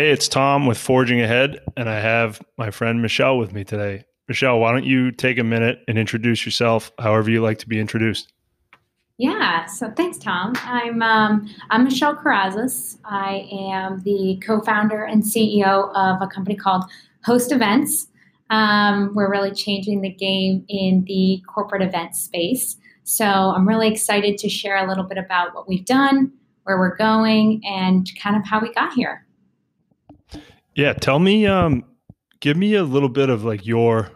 Hey, it's Tom with Forging Ahead, and I have my friend Michelle with me today. Michelle, why don't you take a minute and introduce yourself however you like to be introduced? Yeah, so thanks, Tom. I'm um, I'm Michelle Carrazas. I am the co-founder and CEO of a company called Host Events. Um, we're really changing the game in the corporate event space. So I'm really excited to share a little bit about what we've done, where we're going, and kind of how we got here. Yeah, tell me, um, give me a little bit of like your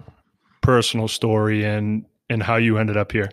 personal story and and how you ended up here.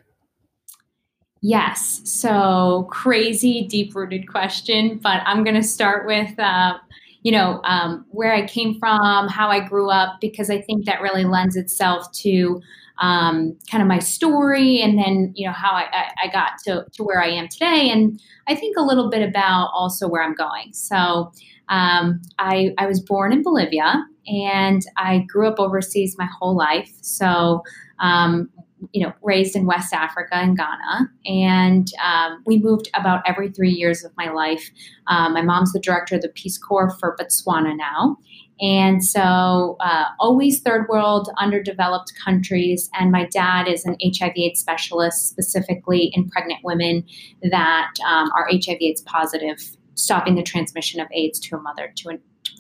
Yes, so crazy, deep rooted question, but I'm going to start with, uh, you know, um, where I came from, how I grew up, because I think that really lends itself to um, kind of my story and then, you know, how I, I, got to, to where I am today. And I think a little bit about also where I'm going. So, um, I, I was born in Bolivia and I grew up overseas my whole life. So, um, you know, raised in West Africa in Ghana, and um, we moved about every three years of my life. Um, my mom's the director of the Peace Corps for Botswana now, and so uh, always third world, underdeveloped countries. And my dad is an HIV/AIDS specialist, specifically in pregnant women that um, are HIV/AIDS positive stopping the transmission of AIDS to a mother to a,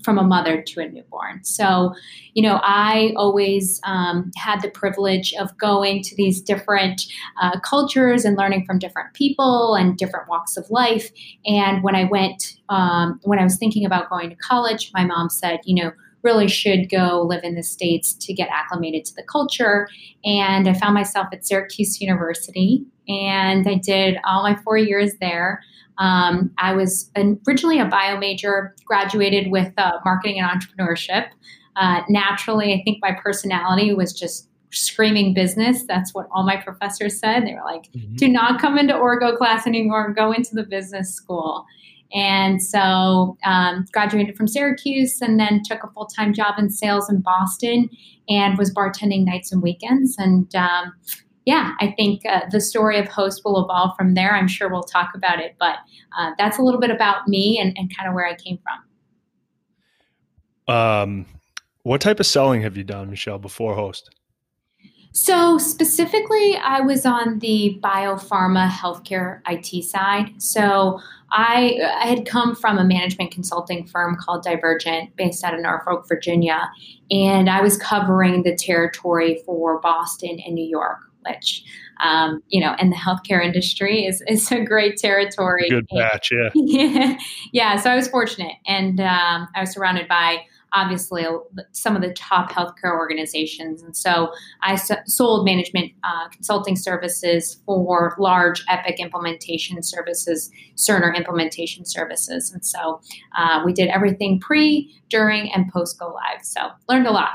from a mother to a newborn. So, you know, I always um, had the privilege of going to these different uh, cultures and learning from different people and different walks of life. And when I went, um, when I was thinking about going to college, my mom said, you know, really should go live in the States to get acclimated to the culture. And I found myself at Syracuse University and I did all my four years there. Um, I was originally a bio major, graduated with uh, marketing and entrepreneurship. Uh, naturally, I think my personality was just screaming business. That's what all my professors said. They were like, mm-hmm. do not come into Orgo class anymore, go into the business school. And so, um, graduated from Syracuse and then took a full time job in sales in Boston and was bartending nights and weekends. And um, yeah, I think uh, the story of Host will evolve from there. I'm sure we'll talk about it, but uh, that's a little bit about me and, and kind of where I came from. Um, what type of selling have you done, Michelle, before Host? So, specifically, I was on the biopharma healthcare IT side. So, I, I, had come from a management consulting firm called Divurgent based out of Norfolk, Virginia, and I was covering the territory for Boston and New York which um, you know, and the healthcare industry is is a great territory. Good patch, yeah. yeah. yeah. So I was fortunate, and um, I was surrounded by obviously some of the top healthcare organizations, and so I sold management uh, consulting services for large Epic implementation services, Cerner implementation services, and so uh, we did everything pre, during, and post go live. So learned a lot.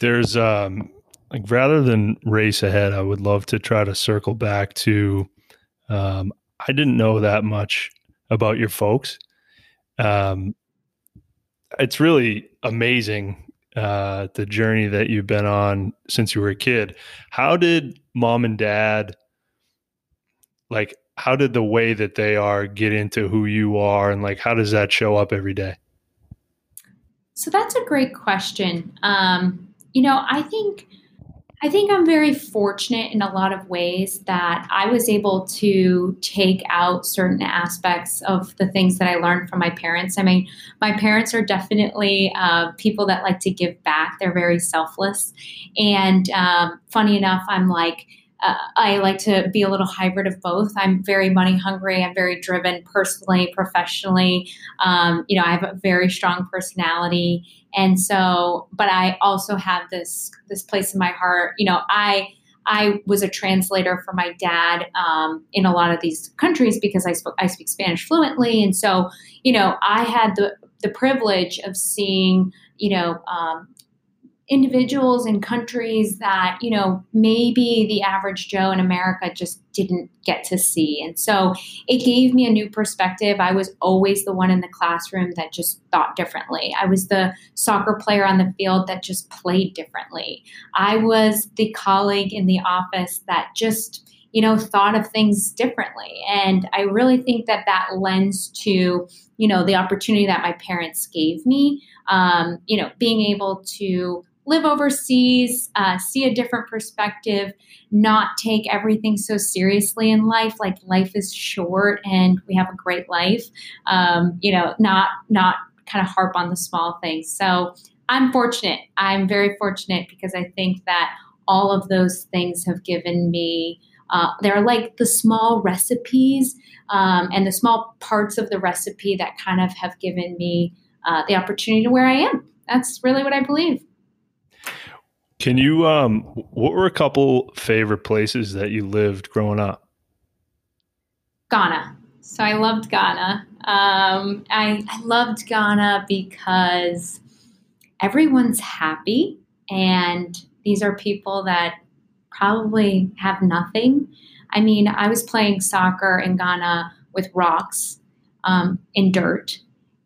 There's um, like rather than race ahead, I would love to try to circle back to. Um, I didn't know that much about your folks. Um, it's really amazing uh, the journey that you've been on since you were a kid. How did mom and dad, like, how did the way that they are get into who you are, and like, how does that show up every day? So that's a great question. Um, you know, I think I think I'm very fortunate in a lot of ways that I was able to take out certain aspects of the things that I learned from my parents. I mean, my parents are definitely uh, people that like to give back, they're very selfless. And um, funny enough, I'm like, uh, I like to be a little hybrid of both. I'm very money hungry. I'm very driven personally, professionally. Um, you know, I have a very strong personality, and so, but I also have this this place in my heart. You know, I I was a translator for my dad um, in a lot of these countries because I spoke I speak Spanish fluently, and so you know, I had the the privilege of seeing you know um, individuals in countries that you know maybe the average joe in america just didn't get to see. And so it gave me a new perspective. I was always the one in the classroom that just thought differently. I was the soccer player on the field that just played differently. I was the colleague in the office that just you know, thought of things differently. And I really think that that lends to, you know, the opportunity that my parents gave me, um, you know, being able to live overseas, uh, see a different perspective, not take everything so seriously in life. Like life is short and we have a great life. Um, you know, not not kind of harp on the small things. So I'm fortunate. I'm very fortunate because I think that all of those things have given me uh, they're like the small recipes um, and the small parts of the recipe that kind of have given me uh, the opportunity to where I am. That's really what I believe. Can you, um, what were a couple favorite places that you lived growing up? Ghana. So I loved Ghana. Um, I, I loved Ghana because everyone's happy and these are people that probably have nothing. I mean, I was playing soccer in Ghana with rocks um, in dirt,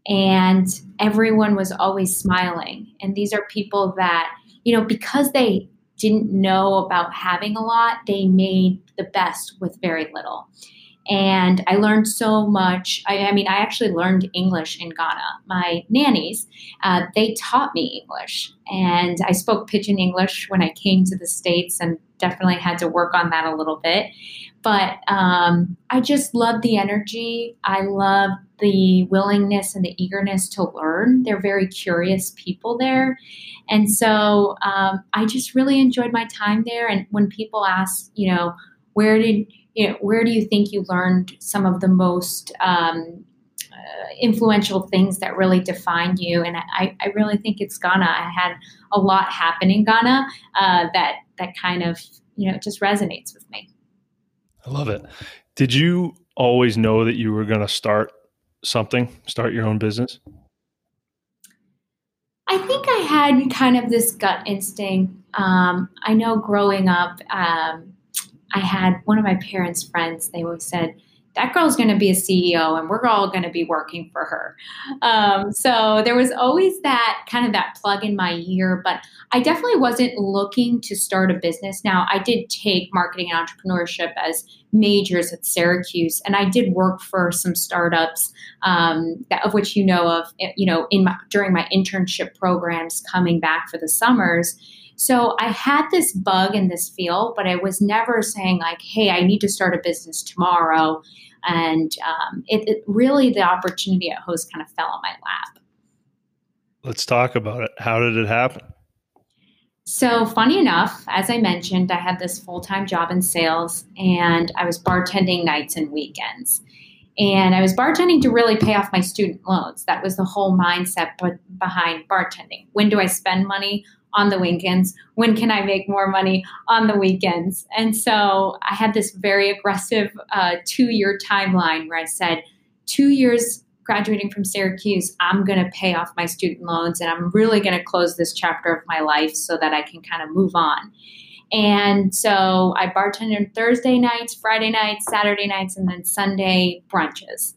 and everyone was always smiling. And these are people that, you know, because they didn't know about having a lot, they made the best with very little and I learned so much. I, I, mean, I actually learned English in Ghana. My nannies, uh, they taught me English, and I spoke pidgin English when I came to the States, and definitely had to work on that a little bit. But um, I just love the energy. I love the willingness and the eagerness to learn. They're very curious people there. And so um, I just really enjoyed my time there. And when people ask, you know, where did you know, where do you think you learned some of the most um, uh, influential things that really defined you? And I, I really think it's Ghana. I had a lot happen in Ghana uh, that that kind of you know just resonates with me. I love it. Did you always know that you were going to start something, start your own business? I think I had kind of this gut instinct. Um, I know growing up, um, I had one of my parents' friends, they always said, that girl's going to be a CEO and we're all going to be working for her. Um, so there was always that kind of that plug in my ear, but I definitely wasn't looking to start a business. Now, I did take marketing and entrepreneurship as majors at Syracuse, and I did work for some startups um, that, of which you know of, you know, in my, during my internship programs coming back for the summers so I had this bug and this feel, but I was never saying, like, hey, I need to start a business tomorrow. And um, it, it really, the opportunity at Host kind of fell on my lap. Let's talk about it. How did it happen? So, funny enough, as I mentioned, I had this full time job in sales and I was bartending nights and weekends. And I was bartending to really pay off my student loans. That was the whole mindset behind bartending. When do I spend money? On the weekends? When can I make more money on the weekends? And so I had this very aggressive uh, two year timeline where I said, two years graduating from Syracuse, I'm going to pay off my student loans and I'm really going to close this chapter of my life so that I can kind of move on. And so I bartended Thursday nights, Friday nights, Saturday nights, and then Sunday brunches.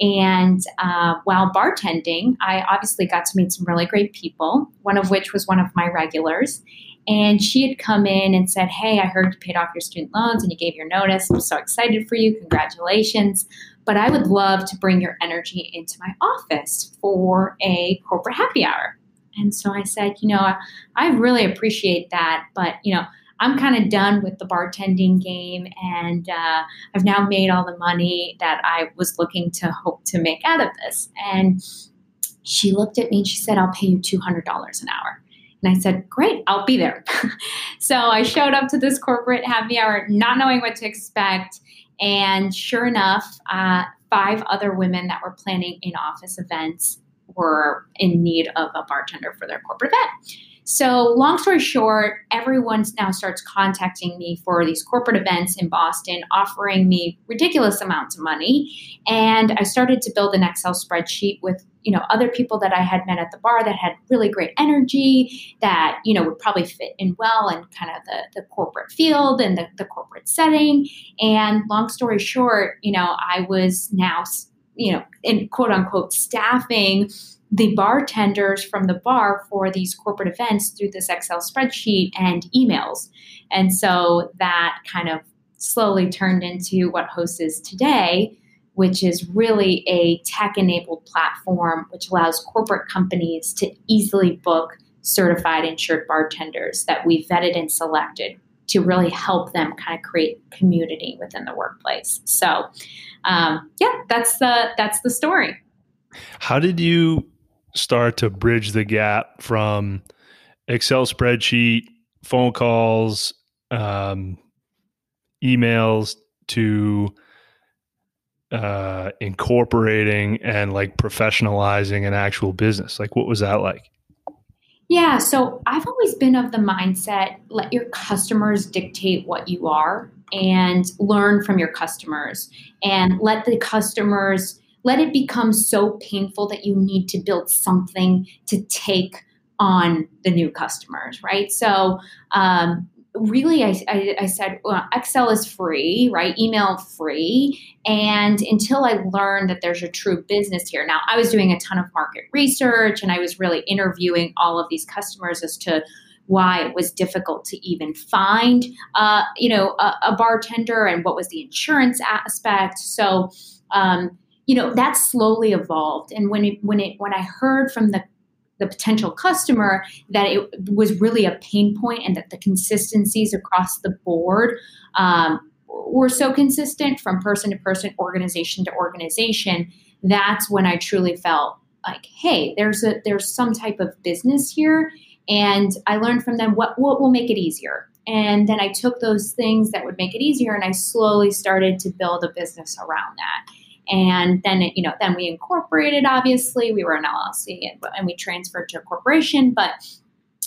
And uh, while bartending, I obviously got to meet some really great people, one of which was one of my regulars. And she had come in and said, Hey, I heard you paid off your student loans and you gave your notice. I'm so excited for you. Congratulations. But I would love to bring your energy into my office for a corporate happy hour. And so I said, You know, I, I really appreciate that. But, you know, I'm kind of done with the bartending game, and uh, I've now made all the money that I was looking to hope to make out of this. And she looked at me and she said, I'll pay you $200 an hour. And I said, Great, I'll be there. so I showed up to this corporate happy hour, not knowing what to expect. And sure enough, uh, five other women that were planning in office events were in need of a bartender for their corporate event. So, long story short, everyone now starts contacting me for these corporate events in Boston, offering me ridiculous amounts of money. And I started to build an Excel spreadsheet with you know other people that I had met at the bar that had really great energy that you know would probably fit in well in kind of the, the corporate field and the, the corporate setting. And long story short, you know, I was now you know in quote unquote staffing the bartenders from the bar for these corporate events through this Excel spreadsheet and emails. And so that kind of slowly turned into what Host is today, which is really a tech enabled platform which allows corporate companies to easily book certified insured bartenders that we vetted and selected to really help them kind of create community within the workplace. So, um, yeah, that's the that's the story. How did you start to bridge the gap from Excel spreadsheet, phone calls, um, emails to uh, incorporating and like professionalizing an actual business? Like, what was that like? Yeah, so I've always been of the mindset let your customers dictate what you are and learn from your customers and let the customers let it become so painful that you need to build something to take on the new customers, right? So um, really I, I, I, said well, excel is free right? Email free. And until i learned that there's a true business here now i was doing a ton of market research and i was really interviewing all of these customers as to why it was difficult to even find uh, you know a, a, bartender and what was the insurance aspect. So um, you know that slowly evolved and when it when it when i heard from the the potential customer that it was really a pain point and that the consistencies across the board um, were so consistent from person to person, organization to organization. That's when I truly felt like, hey, there's a there's some type of business here, and I learned from them what what will make it easier. And then I took those things that would make it easier, and I slowly started to build a business around that and then it, you know then we incorporated obviously we were an llc and, and we transferred to a corporation but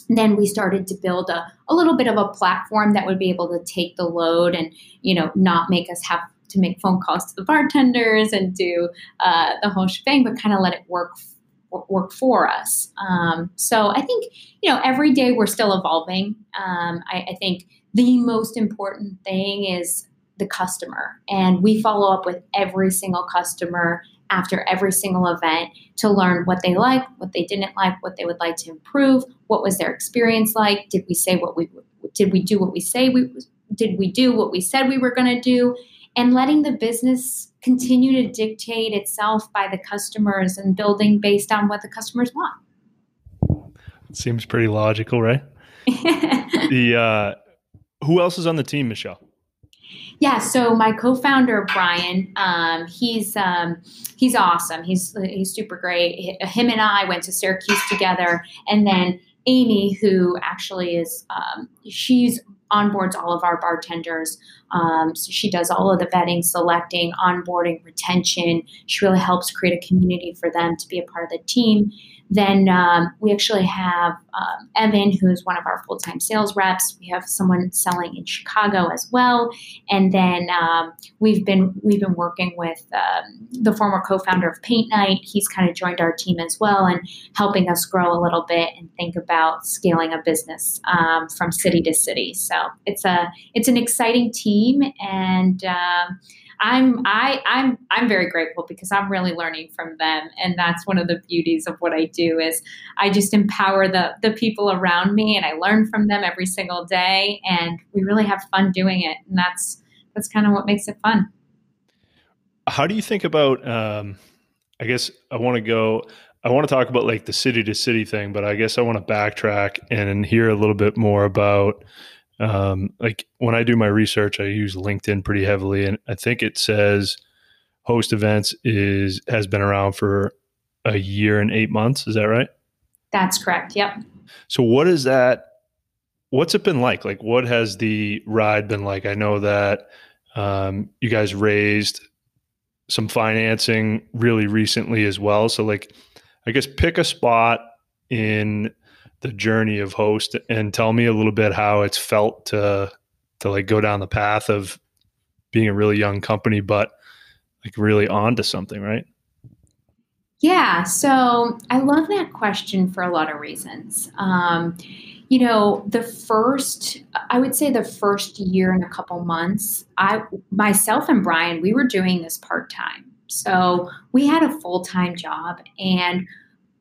then we started to build a, a little bit of a platform that would be able to take the load and you know not make us have to make phone calls to the bartenders and do uh, the whole shebang but kind of let it work work for us. Um, so i think you know every day we're still evolving. Um, I, I think the most important thing is the customer. And we follow up with every single customer after every single event to learn what they like, what they didn't like, what they would like to improve, what was their experience like, did we say what we did we do what we say we did we do what we said we were going to do and letting the business continue to dictate itself by the customers and building based on what the customers want. Seems pretty logical, right? the uh, who else is on the team, Michelle? Yeah, so my co-founder Brian, um, he's um, he's awesome. He's he's super great. Him and I went to Syracuse together, and then Amy, who actually is um, she's onboards all of our bartenders. Um, so she does all of the vetting, selecting, onboarding, retention. She really helps create a community for them to be a part of the team. Then um, we actually have um, Evan, who's one of our full time sales reps. We have someone selling in Chicago as well, and then um, we've been we've been working with um, the former co-founder of Paint Night. He's kind of joined our team as well and helping us grow a little bit and think about scaling a business um, from city to city. So it's a it's an exciting team and um, I'm I I'm I'm very grateful because I'm really learning from them and that's one of the beauties of what I do is I just empower the the people around me and I learn from them every single day and we really have fun doing it and that's that's kind of what makes it fun. How do you think about um I guess I want to go I want to talk about like the city to city thing, but I guess I want to backtrack and hear a little bit more about um, like when I do my research, I use LinkedIn pretty heavily, and I think it says host events is has been around for a year and eight months. Is that right? That's correct. Yep. So what is that? What's it been like? Like, what has the ride been like? I know that um, you guys raised some financing really recently as well. So, like, I guess pick a spot in the journey of host and tell me a little bit how it's felt to to like go down the path of being a really young company but like really on to something right? Yeah so i love that question for a lot of reasons. Um, you know the first i would say the first year and a couple months i myself and brian we were doing this part-time. So we had a full-time job and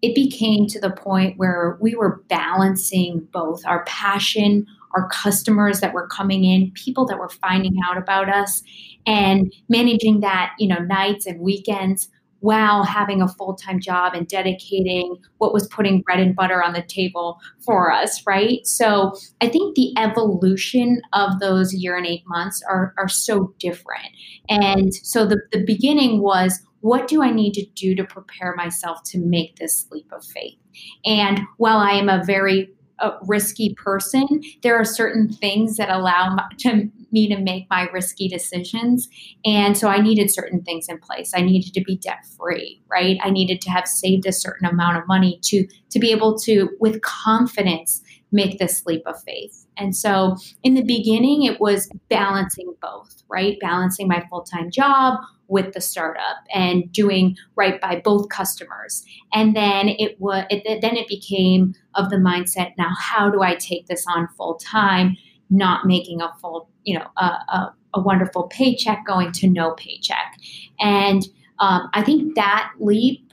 it became to the point where we were balancing both our passion, our customers that were coming in, people that were finding out about us, and managing that, you know, nights and weekends while having a full time job and dedicating what was putting bread and butter on the table for us, right? So I think the evolution of those year and eight months are, are so different. And so the, the beginning was what do I need to do to prepare myself to make this leap of faith? And while I am a very a risky person, there are certain things that allow my, to, me to make my risky decisions. And so I needed certain things in place. I needed to be debt free, right? I needed to have saved a certain amount of money to to be able to, with confidence, make this leap of faith. And so in the beginning, it was balancing both, right? Balancing my full time job with the startup and doing right by both customers. And then it was it, then it became of the mindset now how do I take this on full time, not making a full you know a, a, a wonderful paycheck going to no paycheck. And um, I think that leap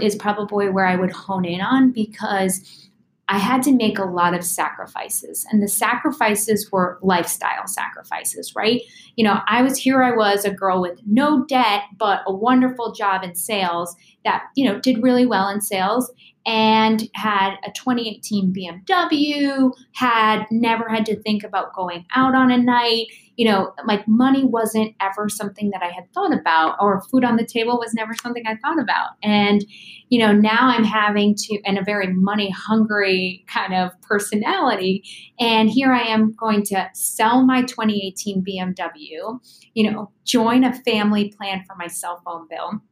is probably where I would hone in on because I had to make a lot of sacrifices. And the sacrifices were lifestyle sacrifices, right? You know, I was here, I was a girl with no debt, but a wonderful job in sales that, you know, did really well in sales and had a 2018 BMW, had never had to think about going out on a night. You know, like money wasn't ever something that I had thought about, or food on the table was never something I thought about. And, you know, now I'm having to, and a very money hungry kind of personality. And here I am going to sell my 2018 BMW, you know, join a family plan for my cell phone bill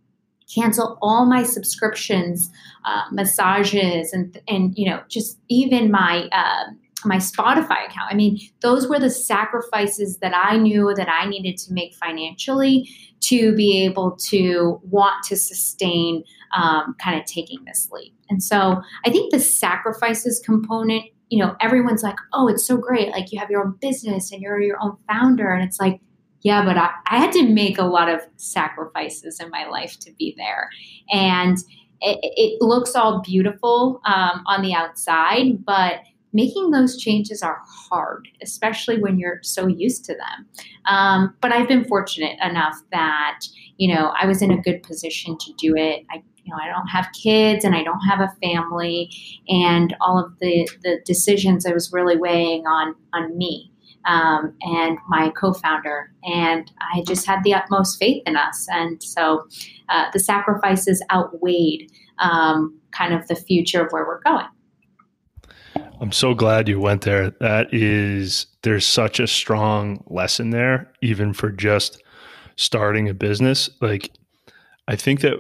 cancel all my subscriptions, uh, massages, and and you know just even my uh, my Spotify account. I mean, those were the sacrifices that I knew that I needed to make financially to be able to want to sustain um, kind of taking this leap. And so I think the sacrifices component. You know, everyone's like, "Oh, it's so great! Like you have your own business and you're your own founder," and it's like, yeah, but I, I had to make a lot of sacrifices in my life to be there. And it, it looks all beautiful um, on the outside, but making those changes are hard, especially when you're so used to them. Um, but I've been fortunate enough that, you know, I was in a good position to do it. I you know, I don't have kids and I don't have a family, and all of the the decisions I was really weighing on on me um, and my co-founder, and I just had the utmost faith in us, and so uh, the sacrifices outweighed um, kind of the future of where we're going. I'm so glad you went there. That is, there's such a strong lesson there, even for just starting a business. Like, I think that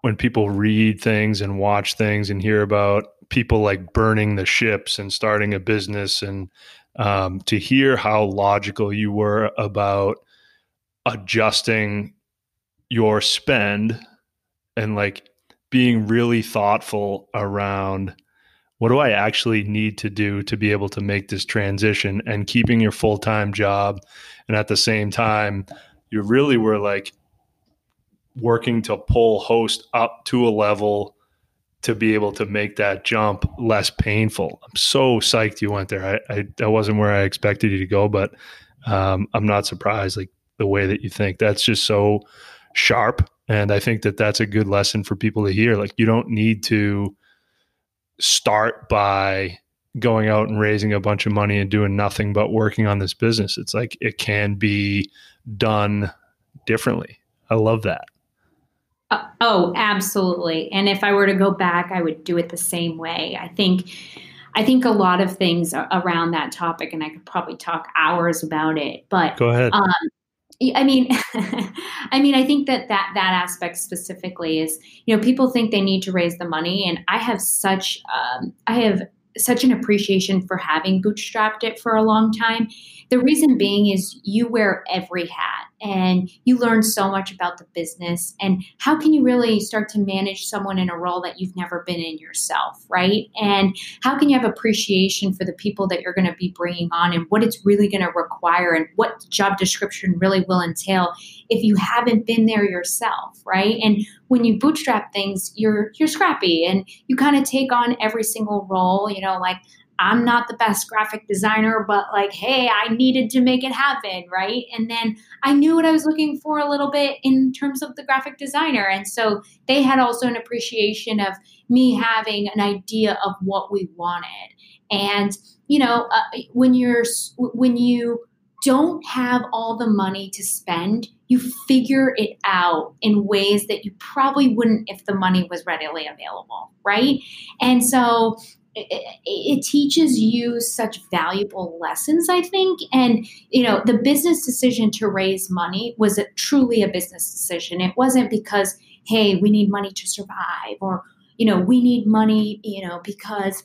when people read things and watch things and hear about people like burning the ships and starting a business and um, to hear how logical you were about adjusting your spend and like being really thoughtful around what do I actually need to do to be able to make this transition and keeping your full time job. And at the same time, you really were like working to pull host up to a level to be able to make that jump less painful. I'm so psyched you went there. I, I wasn't where I expected you to go, but um, I'm not surprised. Like the way that you think, that's just so sharp, and I think that that's a good lesson for people to hear. Like you don't need to start by going out and raising a bunch of money and doing nothing but working on this business. It's like it can be done differently. I love that. Uh, oh, absolutely. And if I were to go back, I would do it the same way. I think I think a lot of things around that topic, and I could probably talk hours about it. But go ahead. Um, I mean, I mean, I think that that that aspect specifically is, you know, people think they need to raise the money, and I have such, um, I have such an appreciation for having bootstrapped it for a long time. The reason being is you wear every hat and you learn so much about the business. And how can you really start to manage someone in a role that you've never been in yourself right? And how can you have appreciation for the people that you're going to be bringing on and what it's really going to require and what job description really will entail if you haven't been there yourself right? And when you bootstrap things you're you're scrappy and you kind of take on every single role you know like I'm not the best graphic designer, but like, hey, I needed to make it happen, right? And then I knew what I was looking for a little bit in terms of the graphic designer. And so they had also an appreciation of me having an idea of what we wanted. And, you know, uh, when you're, when you, don't have all the money to spend, you figure it out in ways that you probably wouldn't if the money was readily available, right? And so it, it, teaches you such valuable lessons i think and you know the business decision to raise money was a, truly a business decision it wasn't because hey we need money to survive or you know we need money you know because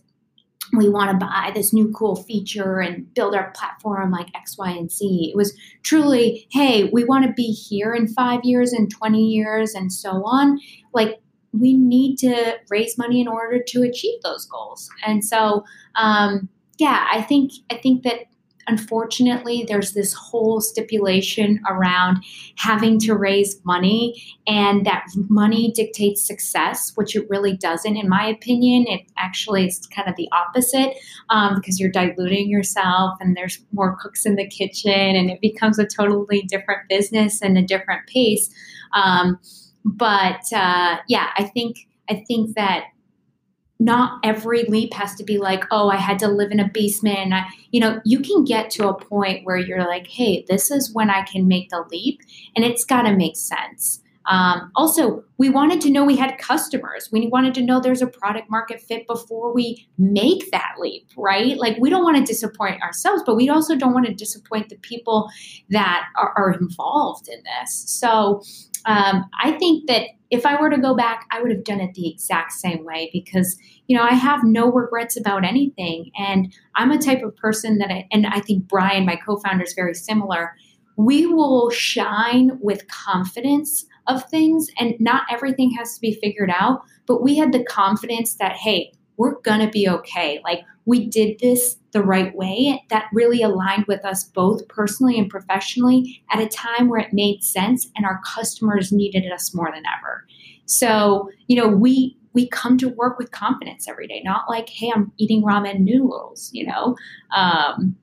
we want to buy this new cool feature and build our platform like X, Y, and Z. It was truly, hey, we want to be here in five years and 20 years and so on. Like, we need to raise money in order to achieve those goals. And so, um, yeah, I think I think that unfortunately, there's this whole stipulation around having to raise money and that money dictates success, which it really doesn't, in my opinion. It actually is kind of the opposite um, because you're diluting yourself and there's more cooks in the kitchen and it becomes a totally different business and a different pace. Um, but uh, yeah, I think I think that not every leap has to be like, oh, I had to live in a basement. I, you know, you can get to a point where you're like, hey, this is when I can make the leap, and it's got to make sense. Um, also, we wanted to know we had customers. We wanted to know there's a product market fit before we make that leap, right? Like, we don't want to disappoint ourselves, but we also don't want to disappoint the people that are, are involved in this. So, um, I think that if I were to go back, I would have done it the exact same way because, you know, I have no regrets about anything. And I'm a type of person that I, and I think Brian, my co founder, is very similar. We will shine with confidence of things, and not everything has to be figured out, but we had the confidence that, hey, we're to be okay. Like, we did this the right way that really aligned with us both personally and professionally at a time where it made sense and our customers needed us more than ever. So, you know, we we come to work with confidence every day, not like, hey, I'm eating ramen noodles, you know. Um,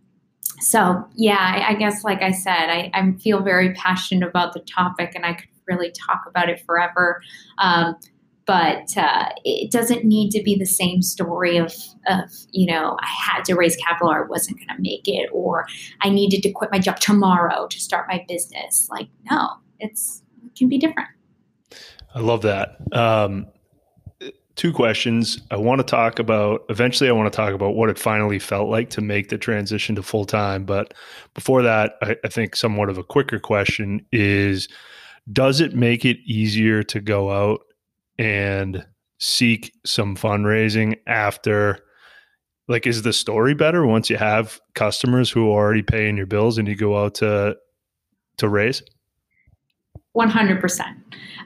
so yeah, I, I, guess like I said, I, I, feel very passionate about the topic, and I could really talk about it forever. Um, but uh, it doesn't need to be the same story of, of you know i had to raise capital or i wasn't going to make it or i needed to quit my job tomorrow to start my business. Like no it's it can be different. I love that. Um, two questions. I want to talk about eventually i want to talk about what it finally felt like to make the transition to full time but before that I, I think somewhat of a quicker question is does it make it easier to go out and seek some fundraising after like is the story better once you have customers who are already paying your bills and you go out to to raise 100%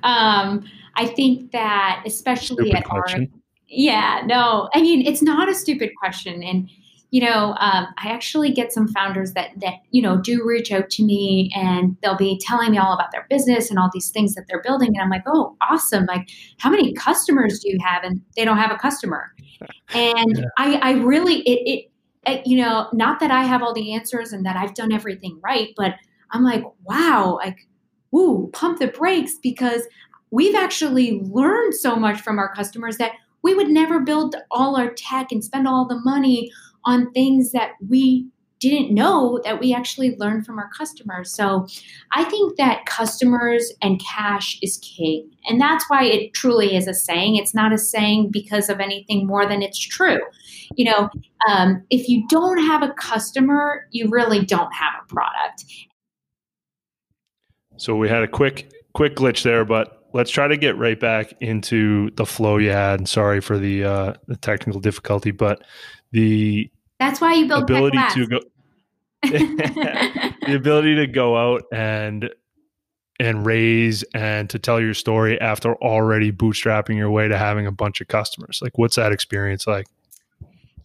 um, i think that especially stupid at question. our yeah no i mean it's not a stupid question and you know, um, I actually get some founders that that you know do reach out to me and they'll be telling me all about their business and all these things that they're building, and I'm like, oh, awesome! Like, how many customers do you have? And they don't have a customer, and yeah. I, I really it, it, it you know not that I have all the answers and that I've done everything right, but I'm like, wow, like, woo, pump the brakes because we've actually learned so much from our customers that we would never build all our tech and spend all the money on things that we didn't know that we actually learned from our customers. So I think that customers and cash is king. And that's why it truly is a saying. It's not a saying because of anything more than it's true. You know, um, if you don't have a customer, you really don't have a product. So we had a quick quick glitch there, but let's try to get right back into the flow you had. Sorry for the uh, the technical difficulty, but the that's why you build ability to go the ability to go out and and raise and to tell your story after already bootstrapping your way to having a bunch of customers. Like what's that experience like?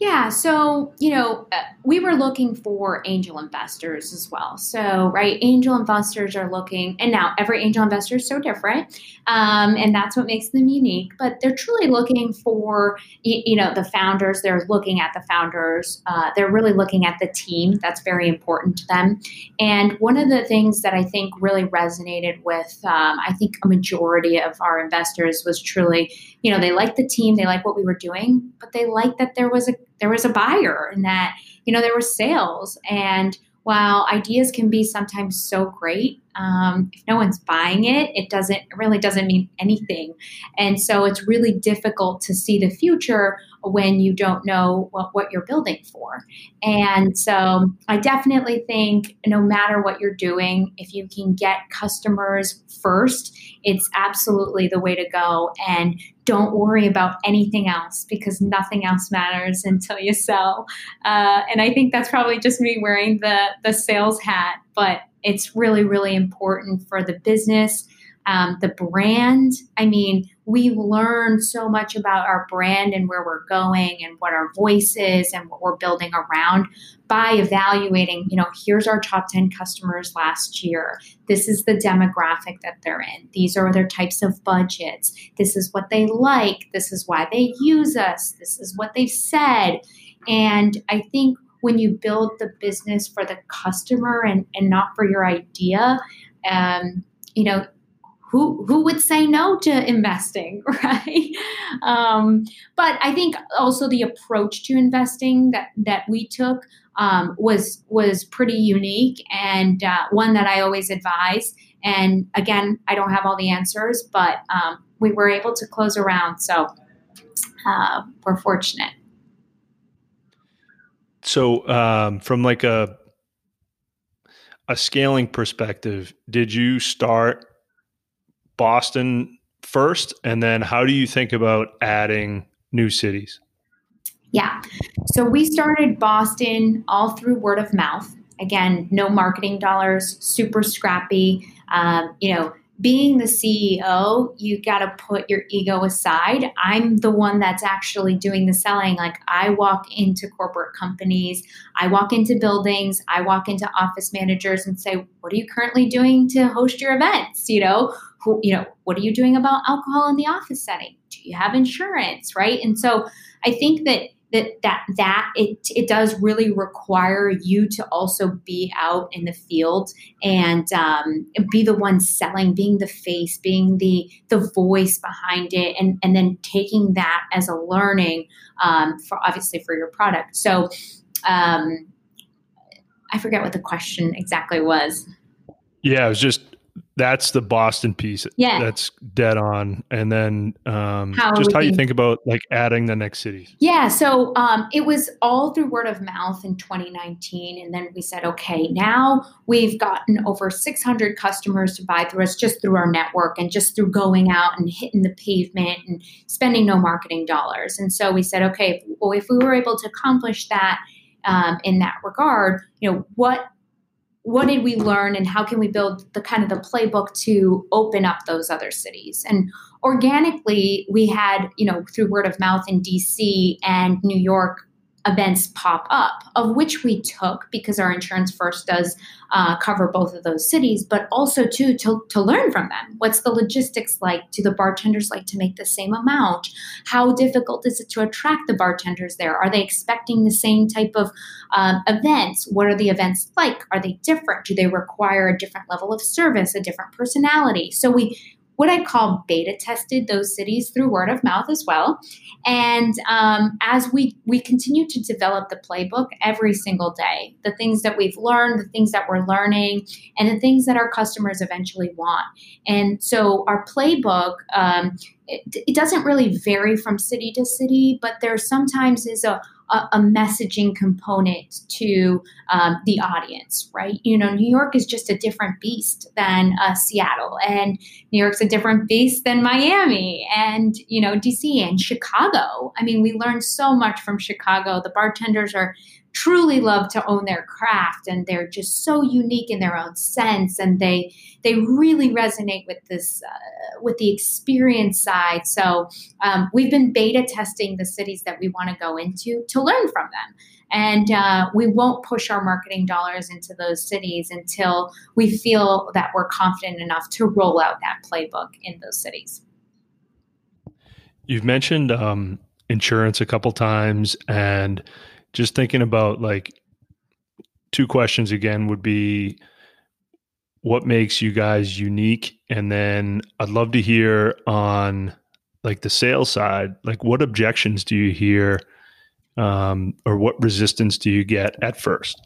Yeah, so you know, uh, we were looking for angel investors as well. So, right, angel investors are looking, and now every angel investor is so different, um, and that's what makes them unique. But they're truly looking for, you, know, the founders. They're looking at the founders. Uh, they're really looking at the team. That's very important to them. And one of the things that I think really resonated with, um, I think, a majority of our investors was truly, you know, they liked the team, they liked what we were doing, but they liked that there was a there was a buyer and that you know there were sales. And while ideas can be sometimes so great um, if no one's buying it it doesn't it really doesn't mean anything. And so it's really difficult to see the future when you don't know what, what you're building for. And so i definitely think no matter what you're doing if you can get customers first it's absolutely the way to go. And don't worry about anything else because nothing else matters until you sell. Uh, and I think that's probably just me wearing the the sales hat, but it's really really important for the business um, the brand. I mean, we learn so much about our brand and where we're going and what our voice is and what we're building around by evaluating, you know, here's our top 10 customers last year. This is the demographic that they're in. These are their types of budgets. This is what they like. This is why they use us. This is what they've said. And I think when you build the business for the customer and, and not for your idea, um, you know, who who would say no to investing, right? Um, but I think also the approach to investing that that we took um, was was pretty unique and uh, one that I always advise. And again, I don't have all the answers, but um, we were able to close around, so uh, we're fortunate. So, um, from like a a scaling perspective, did you start Boston first? And then how do you think about adding new cities? Yeah. So we started Boston all through word of mouth. Again, no marketing dollars, super scrappy. Um, you know, being the CEO, you got to put your ego aside. I'm the one that's actually doing the selling. Like I walk into corporate companies, I walk into buildings, I walk into office managers and say, "What are you currently doing to host your events?" You know, who, you know, what are you doing about alcohol in the office setting? Do you have insurance, right? And so I think that that that that it it does really require you to also be out in the field and um, be the one selling, being the face, being the the voice behind it, and and then taking that as a learning um, for obviously for your product. So um, I forget what the question exactly was. Yeah, it was just that's the Boston piece. Yeah, that's dead on. And then um, how just how you think about like adding the next cities. Yeah, so um, it was all through word of mouth in 2019, and then we said, okay, now we've gotten over 600 customers to buy through us just through our network and just through going out and hitting the pavement and spending no marketing dollars. And so we said, okay, well, if we were able to accomplish that. Um, in that regard, you know, what what did we learn and how can we build the kind of the playbook to open up those other cities? And organically we had you know through word of mouth in dc and new york events pop up, of which we took because our insurance first does uh, cover both of those cities, but also too to, to learn from them. What's the logistics like? Do the bartenders like to make the same amount? How difficult is it to attract the bartenders there? Are they expecting the same type of um, events? What are the events like? Are they different? Do they require a different level of service, a different personality? So we what I call beta tested those cities through word of mouth as well. And um, as we we continue to develop the playbook every single day, the things that we've learned, the things that we're learning, and the things that our customers eventually want. And so our playbook. Um, it, it doesn't really vary from city to city, but there sometimes is a, a, a messaging component to um, the audience, right? You know, New York is just a different beast than uh, Seattle, and New York's a different beast than Miami, and you know, DC and Chicago. I mean, we learned so much from Chicago. The bartenders are truly love to own their craft and they're just so unique in their own sense and they they really resonate with this uh, with the experience side. So um, we've been beta testing the cities that we want to go into to learn from them. And uh, we won't push our marketing dollars into those cities until we feel that we're confident enough to roll out that playbook in those cities. You've mentioned um, insurance a couple times and just thinking about like two questions again would be what makes you guys unique and then i'd love to hear on like the sales side like what objections do you hear um, or what resistance do you get at first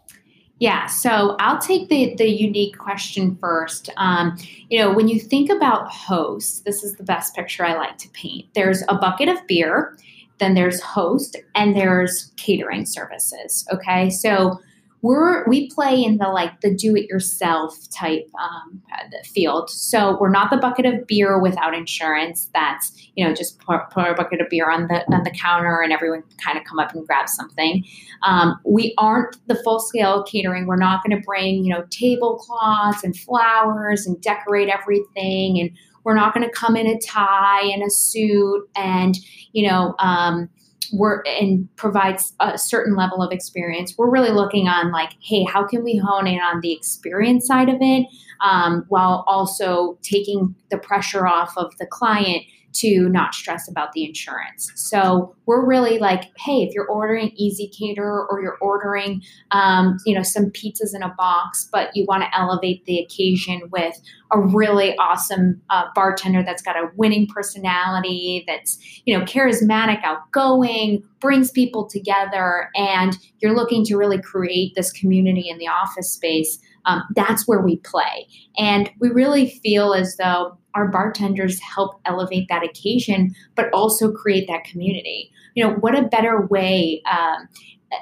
yeah, so I'll take the the unique question first. Um, you know, when you think about hosts, this is the best picture I like to paint. There's a bucket of beer, then there's host, and there's catering services. Okay, so we're we play in the like the do it yourself type um, field. So we're not the bucket of beer without insurance. That's you know just pour a bucket of beer on the on the counter and everyone kind of come up and grab something. Um, we aren't the full scale catering. We're not going to bring you know tablecloths and flowers and decorate everything and we're not going to come in a tie and a suit and you know um, we're and provides a certain level of experience. We're really looking on like hey how can we hone in on the experience side of it um, while also taking the pressure off of the client to not stress about the insurance. So we're really like, hey, if you're ordering ezCater or you're ordering, um, you know, some pizzas in a box, but you want to elevate the occasion with a really awesome uh, bartender that's got a winning personality, that's you know charismatic, outgoing, brings people together, and you're looking to really create this community in the office space. Um, that's where we play, and we really feel as though our bartenders help elevate that occasion, but also create that community. You know, what a better way? Um,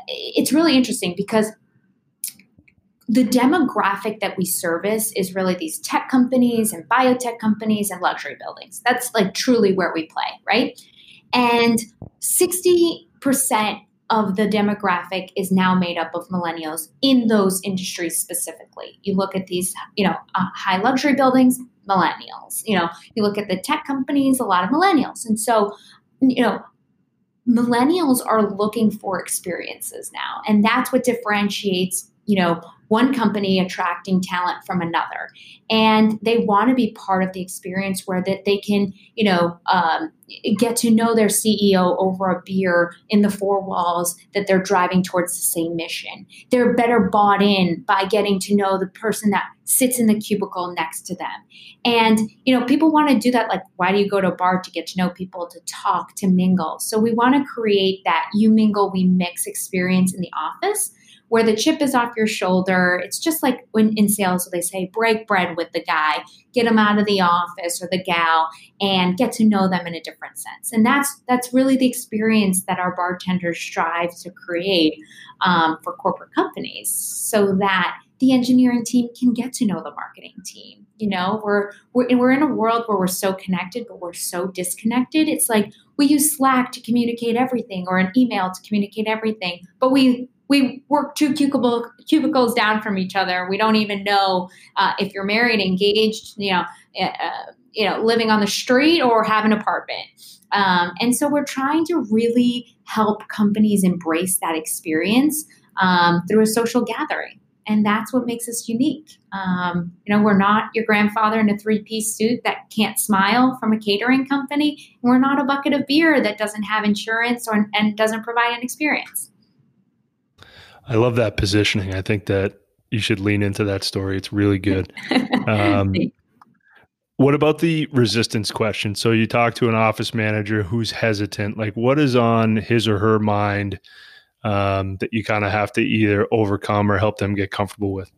it's really interesting because the demographic that we service is really these tech companies and biotech companies and luxury buildings. That's like truly where we play, right? And 60% of the demographic is now made up of millennials in those industries specifically. You look at these, you know, uh, high luxury buildings, millennials. You know, you look at the tech companies, a lot of millennials. And so, you know, millennials are looking for experiences now. And that's what differentiates, you know, one company attracting talent from another. And they want to be part of the experience where that they can you know um, get to know their ceo over a beer in the four walls that they're driving towards the same mission. They're better bought in by getting to know the person that sits in the cubicle next to them. And you know people want to do that like why do you go to a bar to get to know people to talk to mingle? So we want to create that you mingle we mix experience in the office where the chip is off your shoulder. It's just like when in sales, they say break bread with the guy, get them out of the office or the gal, and get to know them in a different sense. And that's that's really the experience that our bartenders strive to create um, for corporate companies, so that the engineering team can get to know the marketing team. You know, we're we're we're in a world where we're so connected, but we're so disconnected. It's like we use Slack to communicate everything or an email to communicate everything, but we we work two cubicle, cubicles down from each other. We don't even know uh, if you're married, engaged, you know, uh, you know, living on the street or have an apartment. Um, and so we're trying to really help companies embrace that experience um, through a social gathering. And that's what makes us unique. Um, you know, we're not your grandfather in a three piece suit that can't smile from a catering company. We're not a bucket of beer that doesn't have insurance or, and doesn't provide an experience. I love that positioning. I think that you should lean into that story. It's really good. Um, what about the resistance question? So you talk to an office manager who's hesitant. Like, what is on his or her mind um, that you kind of have to either overcome or help them get comfortable with?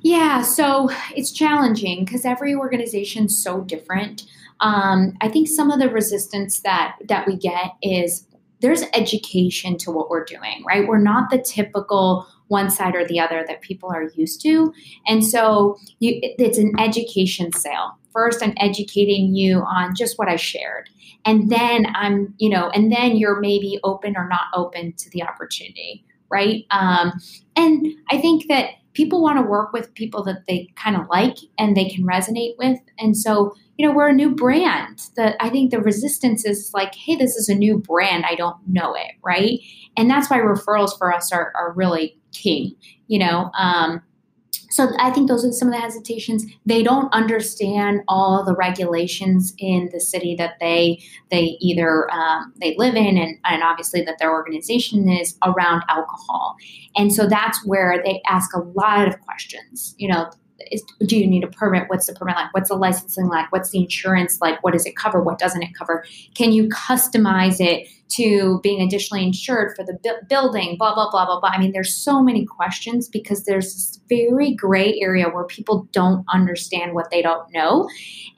Yeah, so it's challenging because every organization's so different. Um, I think some of the resistance that that we get is there's education to what we're doing, right? We're not the typical one side or the other that people are used to. And so you, it's an education sale. First, I'm educating you on just what I shared. And then I'm, you know, and then you're maybe open or not open to the opportunity right? Um, and I think that people want to work with people that they kind of like and they can resonate with. And so, you know, we're a new brand. That I think the resistance is like, hey, this is a new brand. I don't know it, right? And that's why referrals for us are, are really key. You know, um, so I think those are some of the hesitations. They don't understand all the regulations in the city that they they either um, they live in, and, and obviously that their organization is around alcohol. And so that's where they ask a lot of questions. You know, is, do you need a permit? What's the permit like? What's the licensing like? What's the insurance like? What does it cover? What doesn't it cover? Can you customize it to being additionally insured for the bu- building? Blah, blah, blah, blah, blah. I mean, there's so many questions because there's this very gray area where people don't understand what they don't know.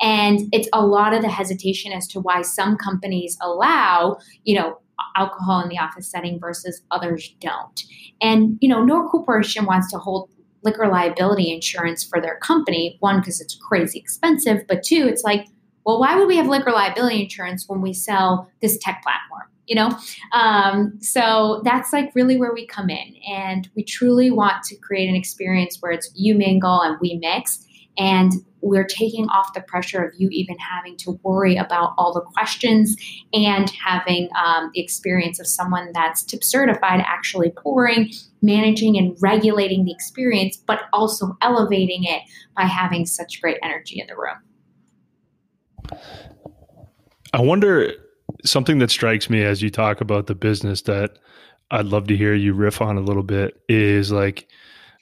And it's a lot of the hesitation as to why some companies allow, you know, alcohol in the office setting versus others don't. And, you know, no corporation wants to hold liquor liability insurance for their company. One, because it's crazy expensive, but two, it's like, well, why would we have liquor liability insurance when we sell this tech platform? You know, um, so that's like really where we come in, and we truly want to create an experience where it's you mingle and we mix, and we're taking off the pressure of you even having to worry about all the questions and having um, the experience of someone that's tip certified actually pouring, managing, and regulating the experience, but also elevating it by having such great energy in the room. I wonder something that strikes me as you talk about the business that I'd love to hear you riff on a little bit is like,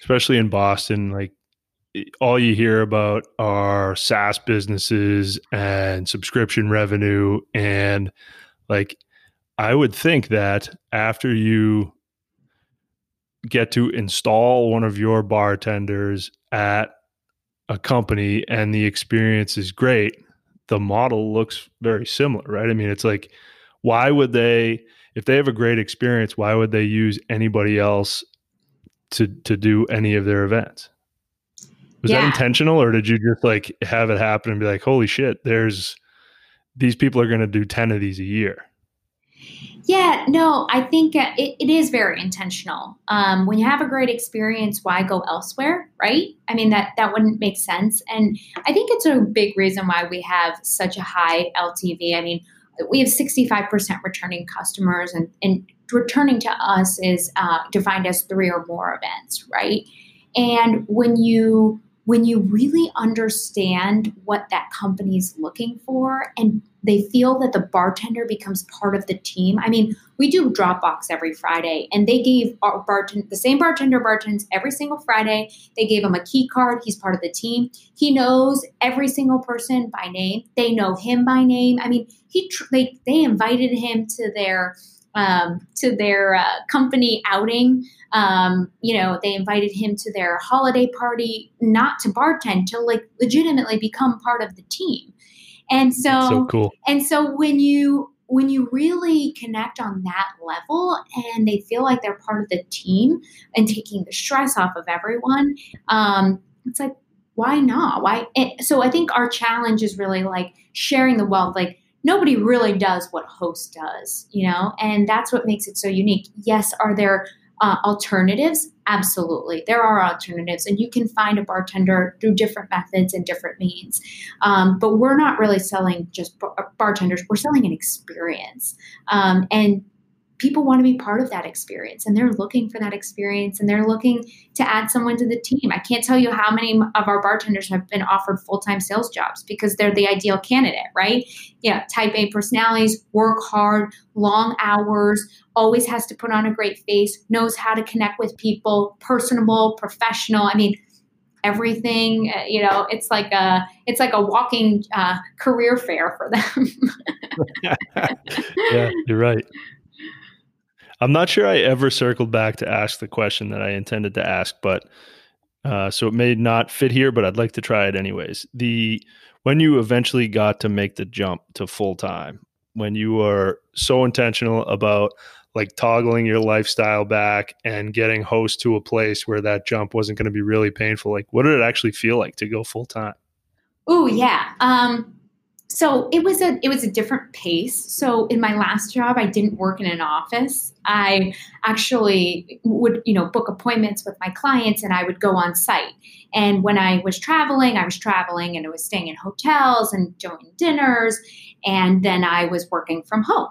especially in Boston, like all you hear about are SaaS businesses and subscription revenue. And like, I would think that after you get to install one of your bartenders at a company and the experience is great, the model looks very similar, right? I mean, it's like, why would they, if they have a great experience, why would they use anybody else to to do any of their events? Was yeah. that intentional or did you just like have it happen and be like, holy shit, there's these people are going to do 10 of these a year? Yeah, no, I think uh, it, it is very intentional. Um, when you have a great experience, why go elsewhere, right? I mean that that wouldn't make sense, and I think it's a big reason why we have such a high LTV. I mean, we have sixty five percent returning customers, and, and returning to us is uh, defined as three or more events, right? And when you when you really understand what that company is looking for and they feel that the bartender becomes part of the team. I mean, we do Dropbox every Friday, and they gave our bartender the same bartender bartends every single Friday. They gave him a key card. He's part of the team. He knows every single person by name. They know him by name. I mean, he they they invited him to their um, to their uh, company outing. Um, you know, they invited him to their holiday party, not to bartend, to like legitimately become part of the team. And so, so cool. And so when you when you really connect on that level and they feel like they're part of the team and taking the stress off of everyone, um, it's like why not? Why? so I think our challenge is really like sharing the wealth, like nobody really does what host does, you know, and that's what makes it so unique. Yes, are there uh, alternatives? Absolutely, there are alternatives, and you can find a bartender through different methods and different means. Um, but we're not really selling just bar- bartenders; we're selling an experience, um, and people want to be part of that experience and they're looking for that experience and they're looking to add someone to the team. I can't tell you how many of our bartenders have been offered full-time sales jobs because they're the ideal candidate, right? Yeah, type A personalities, work hard, long hours, always has to put on a great face, knows how to connect with people, personable, professional. I mean, everything uh, you know it's like a it's like a walking uh, career fair for them yeah you're right I'm not sure I ever circled back to ask the question that I intended to ask, but uh, so it may not fit here, but I'd like to try it anyways. The when you eventually got to make the jump to full time, when you were so intentional about like toggling your lifestyle back and getting host to a place where that jump wasn't going to be really painful, like what did it actually feel like to go full time? Oh yeah. Um, so it was a it was a different pace. So in my last job, I didn't work in an office. I actually would you know book appointments with my clients, and I would go on site. And when I was traveling, I was traveling and I was staying in hotels and doing dinners, and then I was working from home.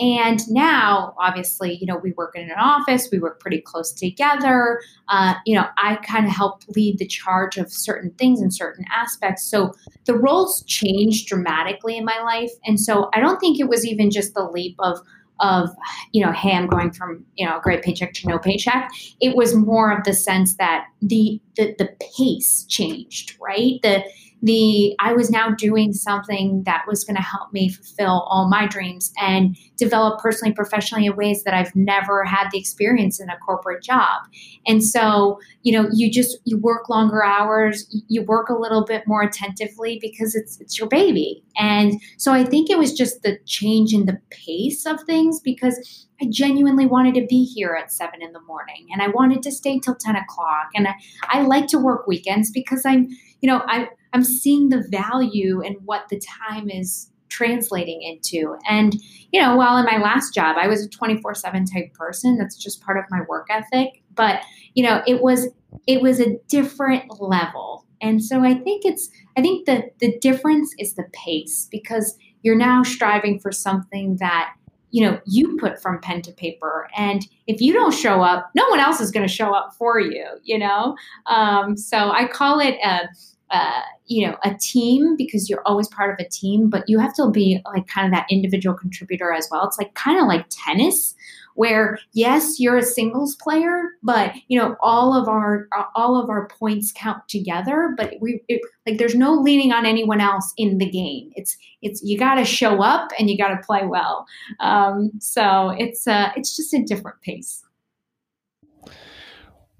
And now, obviously, you know, we work in an office, we work pretty close together. Uh, you know, I kind of help lead the charge of certain things and certain aspects. So the roles changed dramatically in my life. And so I don't think it was even just the leap of, of you know hey i'm going from you know a great paycheck to no paycheck it was more of the sense that the the, the pace changed right the the I was now doing something that was going to help me fulfill all my dreams and develop personally professionally in ways that I've never had the experience in a corporate job. And so, you know, you just you work longer hours, you work a little bit more attentively because it's it's your baby. And so I think it was just the change in the pace of things because I genuinely wanted to be here at seven in the morning and I wanted to stay till 10 o'clock. And I, I like to work weekends because I'm, you know, I, I'm seeing the value and what the time is translating into. And, you know, while in my last job, I was a 24 7 type person, that's just part of my work ethic. But, you know, it was, it was a different level. And so I think it's, I think the, the difference is the pace because you're now striving for something that you know you put from pen to paper and if you don't show up no one else is going to show up for you you know um, so i call it a, uh, you know a team because you're always part of a team but you have to be like kind of that individual contributor as well. It's like kind of like tennis where yes you're a singles player but you know all of our all of our points count together but we it, like there's no leaning on anyone else in the game. It's it's you got to show up and you got to play well. Um, so it's uh it's just a different pace.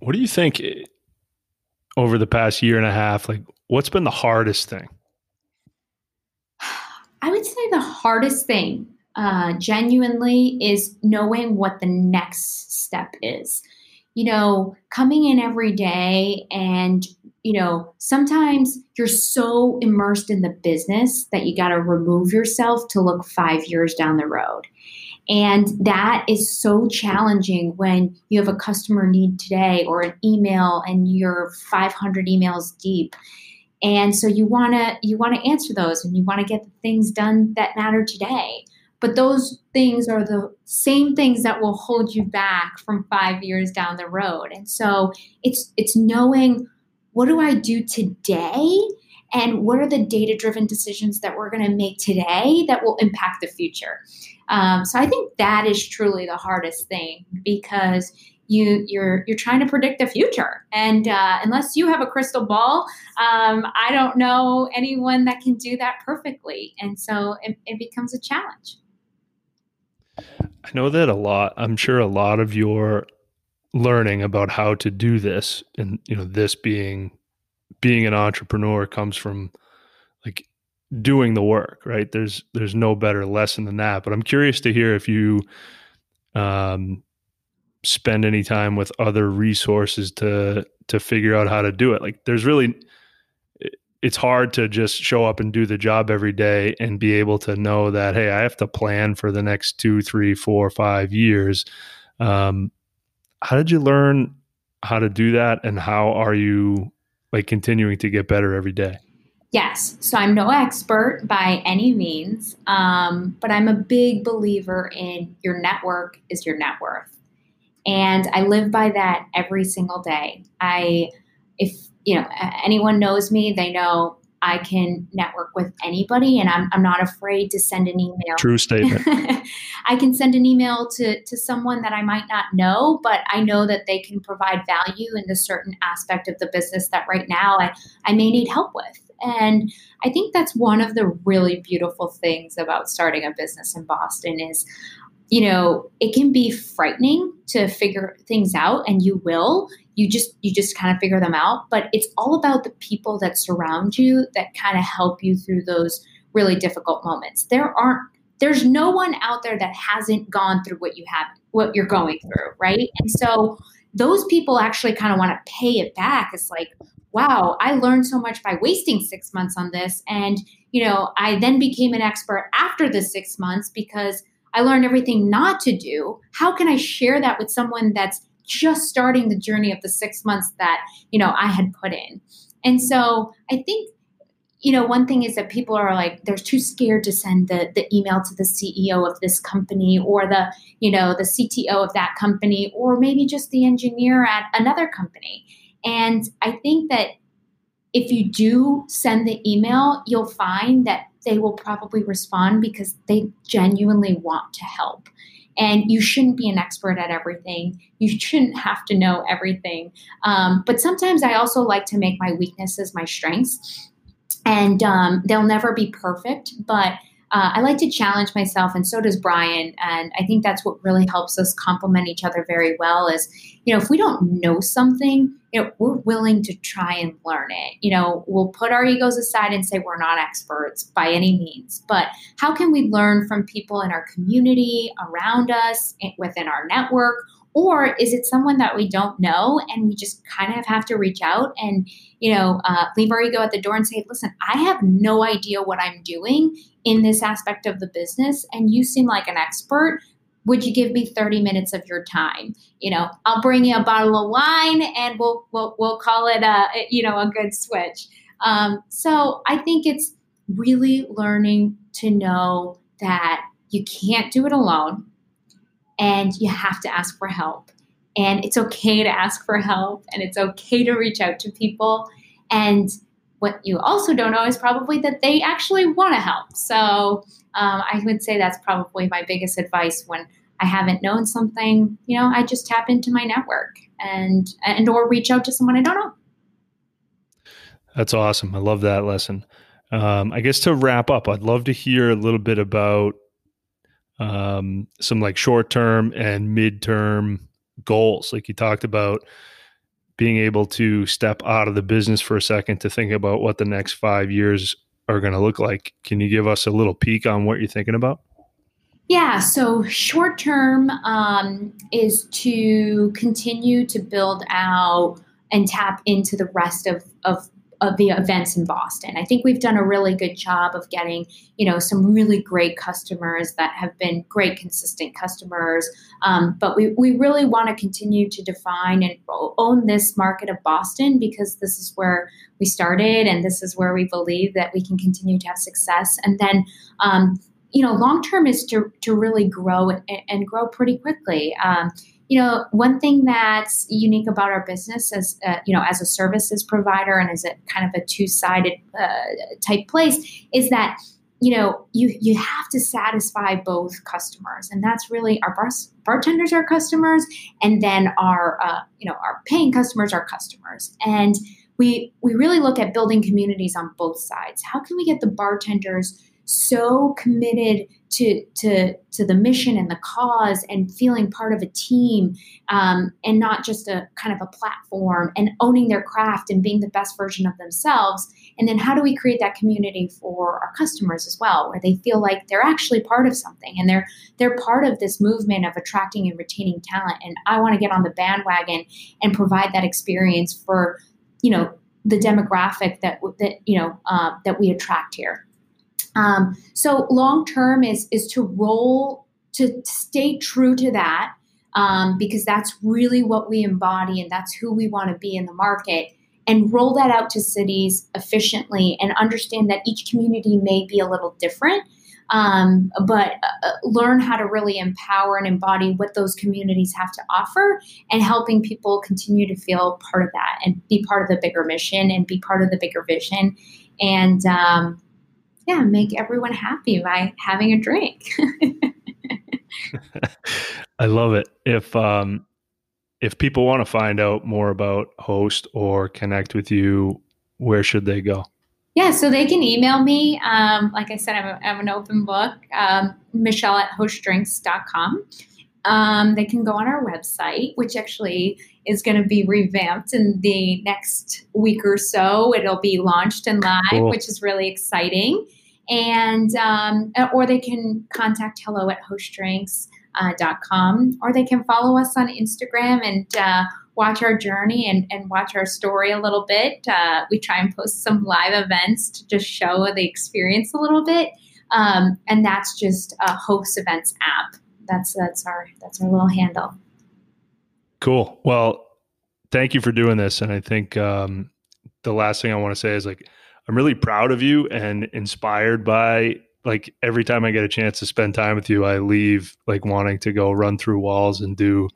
What do you think eh, over the past year and a half like What's been the hardest thing? I would say the hardest thing, uh, genuinely, is knowing what the next step is. You know, coming in every day and, you know, sometimes you're so immersed in the business that you got to remove yourself to look five years down the road. And that is so challenging when you have a customer need today or an email and you're 500 emails deep and so you want to you want to answer those and you want to get the things done that matter today. But those things are the same things that will hold you back from 5 years down the road. And so it's it's knowing what do I do today and what are the data driven decisions that we're going to make today that will impact the future? Um, so i think that is truly the hardest thing because you you're you're trying to predict the future. And uh, unless you have a crystal ball um, i don't know anyone that can do that perfectly. And so it, it becomes a challenge. I know that a lot i'm sure a lot of your learning about how to do this and you know this being being an entrepreneur comes from like doing the work right? There's there's no better lesson than that. But i'm curious to hear if you um spend any time with other resources to to figure out how to do it like there's really it's hard to just show up and do the job every day and be able to know that hey i have to plan for the next two three four five years um, how did you learn how to do that and how are you like continuing to get better every day Yes. So I'm no expert by any means, um, but I'm a big believer in your network is your net worth. And I live by that every single day. I, if, you know, anyone knows me, they know I can network with anybody and I'm, I'm not afraid to send an email. True statement. I can send an email to, to someone that I might not know, but I know that they can provide value in a certain aspect of the business that right now I, I may need help with. And I think that's one of the really beautiful things about starting a business in Boston is you know it can be frightening to figure things out and you will. You just you just kind of figure them out. But it's all about the people that surround you that kind of help you through those really difficult moments. There aren't there's no one out there that hasn't gone through what you have what you're going through right? And so those people actually kind of want to pay it back. It's like wow i learned so much by wasting six months on this. And you know, I then became an expert after the six months because I learned everything not to do. How can I share that with someone that's just starting the journey of the six months that, you know, I had put in? And so I think you know, one thing is that people are like, they're too scared to send the, the email to the CEO of this company or the, you know, the CTO of that company, or maybe just the engineer at another company. And I think that if you do send the email, you'll find that they will probably respond because they genuinely want to help. And you shouldn't be an expert at everything. You shouldn't have to know everything. Um, but sometimes I also like to make my weaknesses my strengths and um, they'll never be perfect, but uh, I like to challenge myself, and so does Brian. And I think that's what really helps us complement each other very well. Is you know, if we don't know something, you know, we're willing to try and learn it. You know, we'll put our egos aside and say we're not experts by any means, but how can we learn from people in our community, around us, within our network? Or is it someone that we don't know and we just kind of have to reach out and, you know, uh, leave our ego at the door and say, listen, I have no idea what I'm doing in this aspect of the business and you seem like an expert. Would you give me 30 minutes of your time? You know, I'll bring you a bottle of wine and we'll, we'll, we'll call it a, you know, a good switch. Um, so I think it's really learning to know that you can't do it alone and you have to ask for help. And it's okay to ask for help and it's okay to reach out to people. And what you also don't know is probably that they actually want to help. So um, I would say that's probably my biggest advice when I haven't known something. You know, I just tap into my network and and or reach out to someone I don't know. That's awesome. I love that lesson. Um, I guess to wrap up, I'd love to hear a little bit about um, some like short term and mid term goals. Like you talked about being able to step out of the business for a second to think about what the next five years are going to look like. Can you give us a little peek on what you're thinking about? Yeah, so short term um, is to continue to build out and tap into the rest of, of of the events in Boston. I think we've done a really good job of getting, you know, some really great customers that have been great, consistent customers. Um, but we, we really want to continue to define and own this market of Boston because this is where we started and this is where we believe that we can continue to have success. And then, um, you know, long term is to, to really grow and, and grow pretty quickly. Um, you know, one thing that's unique about our business as, uh, you know, as a services provider and as a kind of a two-sided uh, type place is that, you know, you, you have to satisfy both customers. And that's really our bar- bartenders are customers and then our, uh, you know, our paying customers are customers. And we, we really look at building communities on both sides. How can we get the bartenders so committed to to to the mission and the cause and feeling part of a team um, and not just a kind of a platform and owning their craft and being the best version of themselves. And then how do we create that community for our customers as well where they feel like they're actually part of something and they're they're part of this movement of attracting and retaining talent? And i want to get on the bandwagon and provide that experience for you know the demographic that that you know uh, that we attract here um, so long term is is to roll to stay true to that um, because that's really what we embody and that's who we want to be in the market and roll that out to cities efficiently and understand that each community may be a little different um, but uh, learn how to really empower and embody what those communities have to offer and helping people continue to feel part of that and be part of the bigger mission and be part of the bigger vision. And um, yeah, make everyone happy by having a drink. I love it. If um if people want to find out more about host or connect with you, where should they go? Yeah, so they can email me. Um, like I said, I'm, a, I'm an open book, um, Michelle at hostdrinks.com. Um, they can go on our website, which actually is going to be revamped in the next week or so. It'll be launched and live, cool. which is really exciting and um, or they can contact hello at host drinks uh, or they can follow us on Instagram and uh, watch our journey and, and watch our story a little bit. Uh, we try and post some live events to just show the experience a little bit. Um, and that's just a host events app. That's that's our that's our little handle. Cool. Well, thank you for doing this. And I think um, the last thing I want to say is like I'm really proud of you and inspired by like every time I get a chance to spend time with you, I leave like wanting to go run through walls and do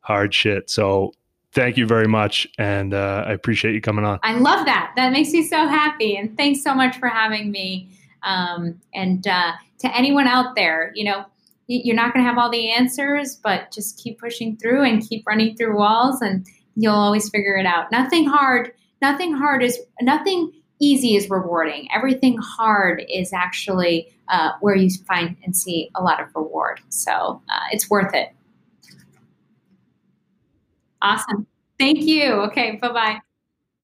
hard shit. So thank you very much. And uh, I appreciate you coming on. I love that. That makes me so happy. And thanks so much for having me. Um, and uh, to anyone out there, you know, you're not going to have all the answers, but just keep pushing through and keep running through walls, and you'll always figure it out. Nothing hard, nothing hard is nothing easy is rewarding. Everything hard is actually uh, where you find and see a lot of reward. So uh, it's worth it. Awesome. Thank you. Okay. Bye bye.